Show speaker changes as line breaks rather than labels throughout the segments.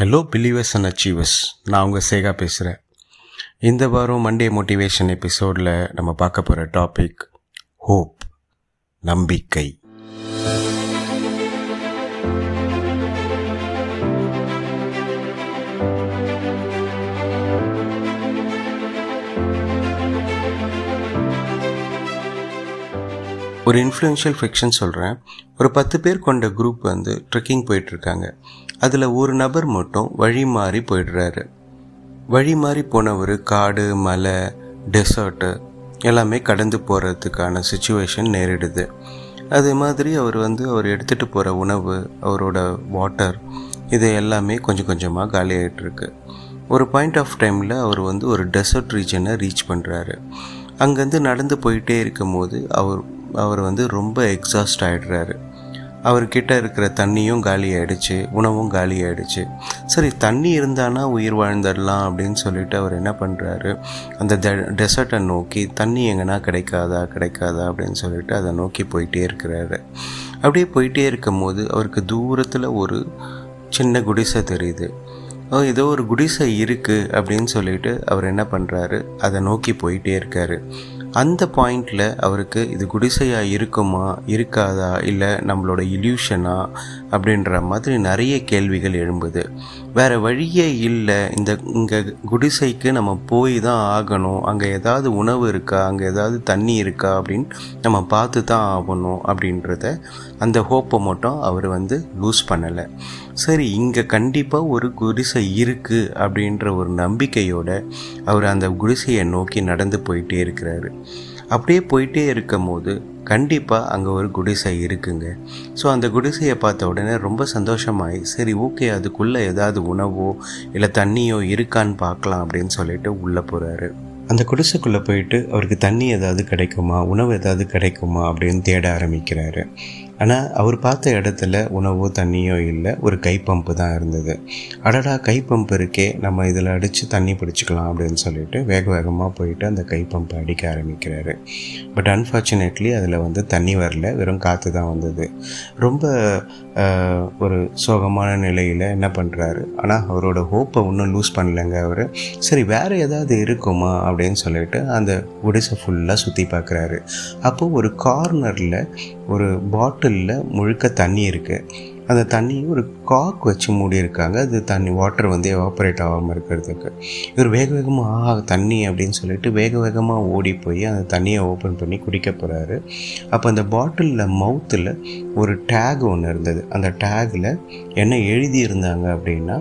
Hello believers and achievers நான் உங்கள் சேகா பேசுகிறேன் இந்த வாரம் மண்டே மோட்டிவேஷன் எபிசோடில் நம்ம பார்க்க போகிற டாபிக் ஹோப் நம்பிக்கை. ஒரு இன்ஃப்ளூயன்ஷியல் ஃபிக்ஷன் சொல்கிறேன் ஒரு பத்து பேர் கொண்ட குரூப் வந்து ட்ரெக்கிங் போயிட்டுருக்காங்க. அதில் ஒரு நபர் மட்டும் வழி மாறி போயிடுறாரு. வழி மாறி போனவர் காடு மலை டெசர்ட்டு எல்லாமே கடந்து போகிறதுக்கான சுச்சுவேஷன் நேரிடுது. அதே மாதிரி அவர் வந்து அவர் எடுத்துகிட்டு போகிற உணவு அவரோட வாட்டர் இது எல்லாமே கொஞ்சம் கொஞ்சமாக காலியாகிட்டுருக்கு ஒரு பாயிண்ட் ஆஃப் டைமில் அவர் வந்து ஒரு டெசர்ட் ரீஜனை ரீச் பண்ணுறாரு அங்கேருந்து நடந்து போயிட்டே இருக்கும்போது அவர் அவர் வந்து ரொம்ப எக்ஸாஸ்ட் ஆகிடுறாரு அவர்கிட்ட இருக்கிற தண்ணியும் காலி ஆயிடுச்சு உணவும் காலி ஆயிடுச்சு. சரி தண்ணி இருந்தானா உயிர் வாழ்ந்துடலாம் அப்படின்னு சொல்லிட்டு அவர் என்ன பண்ணுறாரு அந்த டெசர்ட்டை நோக்கி தண்ணி எங்கன்னா கிடைக்காதா கிடைக்காதா அப்படின்னு சொல்லிட்டு அதை நோக்கி போயிட்டே இருக்கிறாரு. அப்படியே போயிட்டே இருக்கும் போது அவருக்கு தூரத்தில் ஒரு சின்ன குடிசை தெரியுது. ஏதோ ஒரு குடிசை இருக்குது அப்படின்னு சொல்லிட்டு அவர் என்ன பண்ணுறாரு அதை நோக்கி போயிட்டே இருக்காரு. அந்த பாயிண்டில் அவருக்கு இது குடிசையாக இருக்குமா இருக்காதா இல்லை நம்மளோட இல்யூஷனா அப்படின்ற மாதிரி நிறைய கேள்விகள் எழும்புது. வேறு வழியே இல்லை. இந்த இங்கே குடிசைக்கு நம்ம போய் தான் ஆகணும். அங்கே ஏதாவது உணவு இருக்கா? அங்கே ஏதாவது தண்ணி இருக்கா? அப்படின்னு நம்ம பார்த்து தான் ஆகணும் அப்படின்றத அந்த ஹோப்பை மட்டும் அவர் வந்து லூஸ் பண்ணலை. சரி இங்கே கண்டிப்பாக ஒரு குடிசை இருக்குது அப்படின்ற ஒரு நம்பிக்கையோடு அவர் அந்த குடிசையை நோக்கி நடந்து போயிட்டே இருக்கிறாரு. அப்படியே போயிட்டே இருக்கும் போது கண்டிப்பாக அங்கே ஒரு குடிசை இருக்குங்க. ஸோ அந்த குடிசையை பார்த்த உடனே ரொம்ப சந்தோஷமாயி சரி ஓகே அதுக்குள்ளே ஏதாவது உணவோ இல்லை தண்ணியோ இருக்கான்னு பார்க்கலாம் அப்படின்னு சொல்லிட்டு உள்ளே போகிறாரு அந்த குடிசைக்குள்ளே போயிட்டு அவருக்கு தண்ணி ஏதாவது கிடைக்குமா உணவு ஏதாவது கிடைக்குமா அப்படின்னு தேட ஆரம்பிக்கிறாரு. ஆனால் அவர் பார்த்த இடத்துல உணவோ தண்ணியோ இல்லை. ஒரு கை பம்பு தான் இருந்தது. அடடா கை பம்பு இருக்கே. நம்ம இதில் அடித்து தண்ணி பிடிச்சிக்கலாம் அப்படின்னு சொல்லிட்டு வேக வேகமாக போயிட்டு அந்த கை பம்பை அடிக்க ஆரம்பிக்கிறாரு. பட் அன்ஃபார்ச்சுனேட்லி அதில் வந்து தண்ணி வரல. வெறும் காற்று தான் வந்தது. ரொம்ப ஒரு சோகமான நிலையில் என்ன பண்ணுறாரு ஆனால் அவரோட ஹோப்பை இன்னும் லூஸ் பண்ணலைங்க அவர். சரி வேறு ஏதாவது இருக்குமா அப்படின்னு சொல்லிட்டு அந்த உடிசை ஃபுல்லாக சுற்றி பார்க்குறாரு. அப்போது ஒரு கார்னரில் ஒரு பாட்டில் பாட்டிலில் முழுக்க தண்ணி இருக்குது அந்த தண்ணியை ஒரு காக் வச்சு மூடி இருக்காங்க அது தண்ணி வாட்டர் வந்து எவாப்பரேட் ஆகாமல் இருக்கிறதுக்கு. இவர் வேக வேகமாக ஆஹா தண்ணி அப்படின்னு சொல்லிட்டு வேக வேகமாக ஓடி போய் அந்த தண்ணியை ஓப்பன் பண்ணி குடிக்க போகிறாரு அப்போ அந்த பாட்டிலில் மவுத்தில் ஒரு டேக் ஒன்று இருந்தது. அந்த டேகில் என்ன எழுதியிருந்தாங்க அப்படின்னா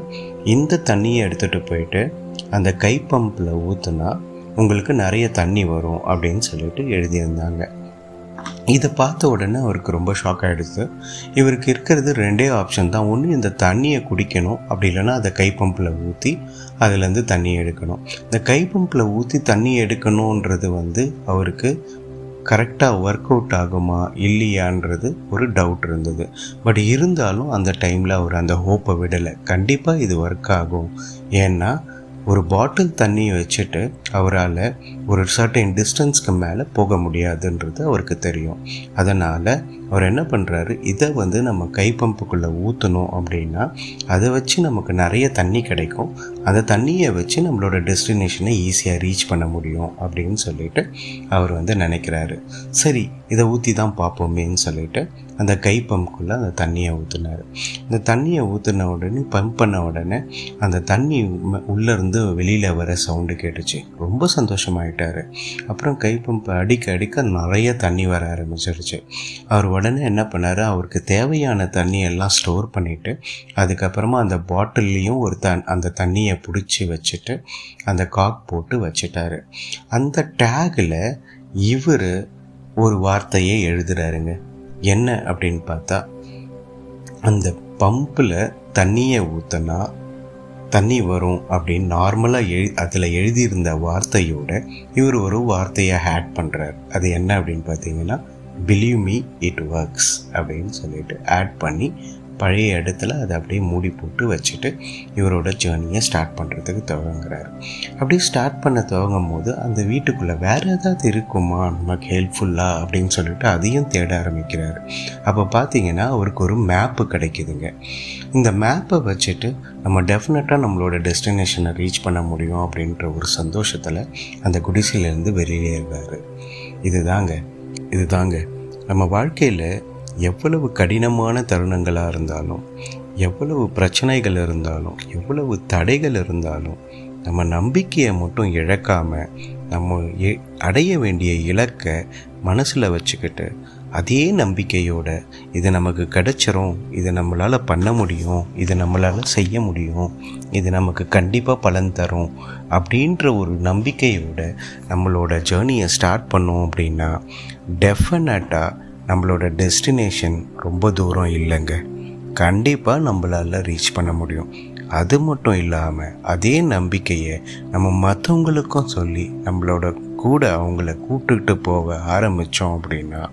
இந்த தண்ணியை எடுத்துகிட்டு போயிட்டு அந்த கை பம்பில் ஊற்றுனா உங்களுக்கு நிறைய தண்ணி வரும் அப்படின்னு சொல்லிட்டு எழுதியிருந்தாங்க. இதை பார்த்த உடனே அவருக்கு ரொம்ப ஷாக் ஆகிடுச்சு இவருக்கு இருக்கிறது ரெண்டே ஆப்ஷன் தான். ஒன்று இந்த தண்ணியை குடிக்கணும். அப்படி இல்லைன்னா அதை கை பம்பில் ஊற்றி அதுலேருந்து தண்ணி எடுக்கணும். இந்த கை பம்பில் ஊற்றி தண்ணி எடுக்கணுன்றது வந்து அவருக்கு கரெக்டாக ஒர்க் அவுட் ஆகுமா இல்லையான்றது ஒரு டவுட் இருந்தது. பட் இருந்தாலும் அந்த டைமில் அவர் அந்த ஹோப்பை விடலை. கண்டிப்பாக இது ஒர்க் ஆகும். ஏன்னா ஒரு பாட்டில் தண்ணியை வச்சுட்டு அவரால் ஒரு சர்டைன் டிஸ்டன்ஸ்க்கு மேலே போக முடியாதுன்றது அவருக்கு தெரியும். அதனால் அவர் என்ன பண்ணுறாரு இதை வந்து நம்ம கை பம்புக்குள்ளே ஊற்றணும் அப்படின்னா அதை வச்சு நமக்கு நிறைய தண்ணி கிடைக்கும். அந்த தண்ணியை வச்சு நம்மளோட டெஸ்டினேஷனை ஈஸியாக ரீச் பண்ண முடியும் அப்படின்னு சொல்லிட்டு அவர் வந்து நினைக்கிறாரு. சரி இதை ஊற்றி தான் பார்ப்போமேன்னு சொல்லிட்டு அந்த கை பம்புக்குள்ளே அந்த தண்ணியை ஊற்றுனார் இந்த தண்ணியை ஊற்றின உடனே பம்ப் பண்ண உடனே அந்த தண்ணி உள்ளேருந்து வெளியில் வர சவுண்டு கேட்டுச்சு. ரொம்ப சந்தோஷமாயிட்டார். அப்புறம் கை பம்பை அடிக்க அடிக்க நிறைய தண்ணி வர ஆரம்பிச்சிருச்சு. அவர் உடனே என்ன பண்ணார் அவருக்கு தேவையான தண்ணியெல்லாம் ஸ்டோர் பண்ணிவிட்டு அதுக்கப்புறமா அந்த பாட்டில்லையும் ஒரு தன் அந்த தண்ணியை பிடிச்சி வச்சுட்டு அந்த காக் போட்டு வச்சுட்டாரு. அந்த டேகில் இவர் ஒரு வார்த்தையை எழுதுறாருங்க. என்ன அப்படின்னு பார்த்தா அந்த பம்பில் தண்ணியை ஊற்றினா தண்ணி வரும் அப்படின்னு நார்மலாக எழு அதில் எழுதியிருந்த வார்த்தையோட இவர் ஒரு வார்த்தையை ஆட் பண்ணுறார் அது என்ன அப்படின்னு பார்த்தீங்கன்னா பிலீவ் மீ இட் ஒர்க்ஸ் அப்படின்னு சொல்லிட்டு ஆட் பண்ணி பழைய இடத்துல அதை அப்படியே மூடி போட்டு வச்சுட்டு இவரோட ஜேர்னியை ஸ்டார்ட் பண்ணுறதுக்கு துவங்குறாரு. அப்படியே ஸ்டார்ட் பண்ண துவங்கும் போது அந்த வீட்டுக்குள்ளே வேறு ஏதாவது இருக்குமா? நமக்கு ஹெல்ப்ஃபுல்லாக அப்படின்னு சொல்லிட்டு அதையும் தேட ஆரம்பிக்கிறாரு. அப்போ பார்த்தீங்கன்னா அவருக்கு ஒரு மேப்பு கிடைக்குதுங்க. இந்த மேப்பை வச்சுட்டு நம்ம டெஃபினட்டாக நம்மளோட டெஸ்டினேஷனை ரீச் பண்ண முடியும் அப்படின்ற ஒரு சந்தோஷத்தில் அந்த குடிசையிலேருந்து வெளியேறாரு. இதுதாங்க இதுதாங்க. நம்ம வாழ்க்கையில் எவ்வளவு கடினமான தருணங்களாக இருந்தாலும் எவ்வளவு பிரச்சனைகள் இருந்தாலும் எவ்வளவு தடைகள் இருந்தாலும் நம்ம நம்பிக்கையை மட்டும் இழக்காமல் நம்ம எ- அடைய வேண்டிய இலக்கை மனசில் வச்சுக்கிட்டு அதே நம்பிக்கையோட இது நமக்கு கிடைச்சிரும் இது நம்மளால் பண்ண முடியும் இது நம்மளால் செய்ய முடியும் இது நமக்கு கண்டிப்பாக பலன் தரும் அப்படின்ற ஒரு நம்பிக்கையோட நம்மளோட ஜேர்னியை ஸ்டார்ட் பண்ணோம் அப்படின்னா டெஃபினட்டாக நம்மளோட டெஸ்டினேஷன் ரொம்ப தூரம் இல்லைங்க. கண்டிப்பாக நம்மளால் ரீச் பண்ண முடியும். அது மட்டும் இல்லாமல் அதே நம்பிக்கையை நம்ம மற்றவங்களுக்கும் சொல்லி நம்மளோட கூட அவங்கள கூப்பிட்டுக்கிட்டு போக ஆரம்பித்தோம் அப்படின்னா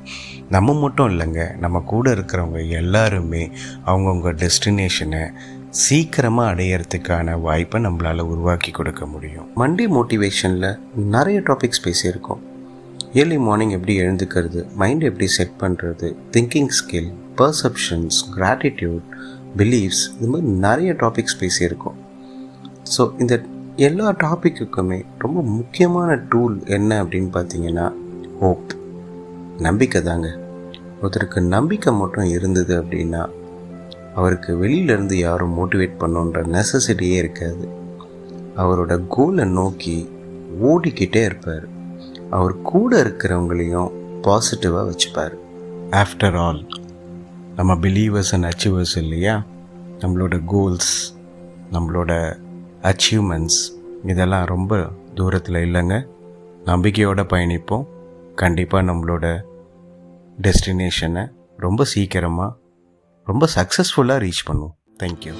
நம்ம மட்டும் இல்லைங்க. நம்ம கூட இருக்கிறவங்க எல்லாருமே அவங்கவுங்க டெஸ்டினேஷனை சீக்கிரமாக அடையிறதுக்கான வாய்ப்பை நம்மளால் உருவாக்கி கொடுக்க முடியும். மண்டே மோட்டிவேஷனில் நிறைய டாபிக்ஸ் பேசியிருக்கோம். ஏர்லி மார்னிங் எப்படி எழுந்துக்கிறது? மைண்ட் எப்படி செட் பண்ணுறது thinking skill perceptions gratitude beliefs இது மாதிரி நிறைய டாபிக்ஸ் பேசியிருக்கோம். ஸோ இந்த எல்லா டாப்பிக்குக்குமே ரொம்ப முக்கியமான டூல் என்ன அப்படின்னு பார்த்தீங்கன்னா ஹோப் நம்பிக்கை தாங்க. ஒருத்தருக்கு நம்பிக்கை மட்டும் இருந்தது அப்படின்னா அவருக்கு வெளியிலேருந்து யாரும் மோட்டிவேட் பண்ணுன்ற நெசசிட்டியே இருக்காது. அவரோட கோலை நோக்கி ஓடிக்கிட்டே இருப்பார். அவர் கூட இருக்கிறவங்களையும் பாசிட்டிவாக வச்சுப்பார். ஆஃப்டர் ஆல் நம்ம பிலீவர்ஸ் அண்ட் அச்சீவர்ஸ் இல்லையா? நம்மளோட கோல்ஸ் நம்மளோட அச்சீவ்மெண்ட்ஸ் இதெல்லாம் ரொம்ப தூரத்தில் இல்லைங்க. நம்பிக்கையோடு பயணிப்போம். கண்டிப்பாக நம்மளோட டெஸ்டினேஷனை ரொம்ப சீக்கிரமாக ரொம்ப சக்ஸஸ்ஃபுல்லாக ரீச் பண்ணுவோம். தேங்க்யூ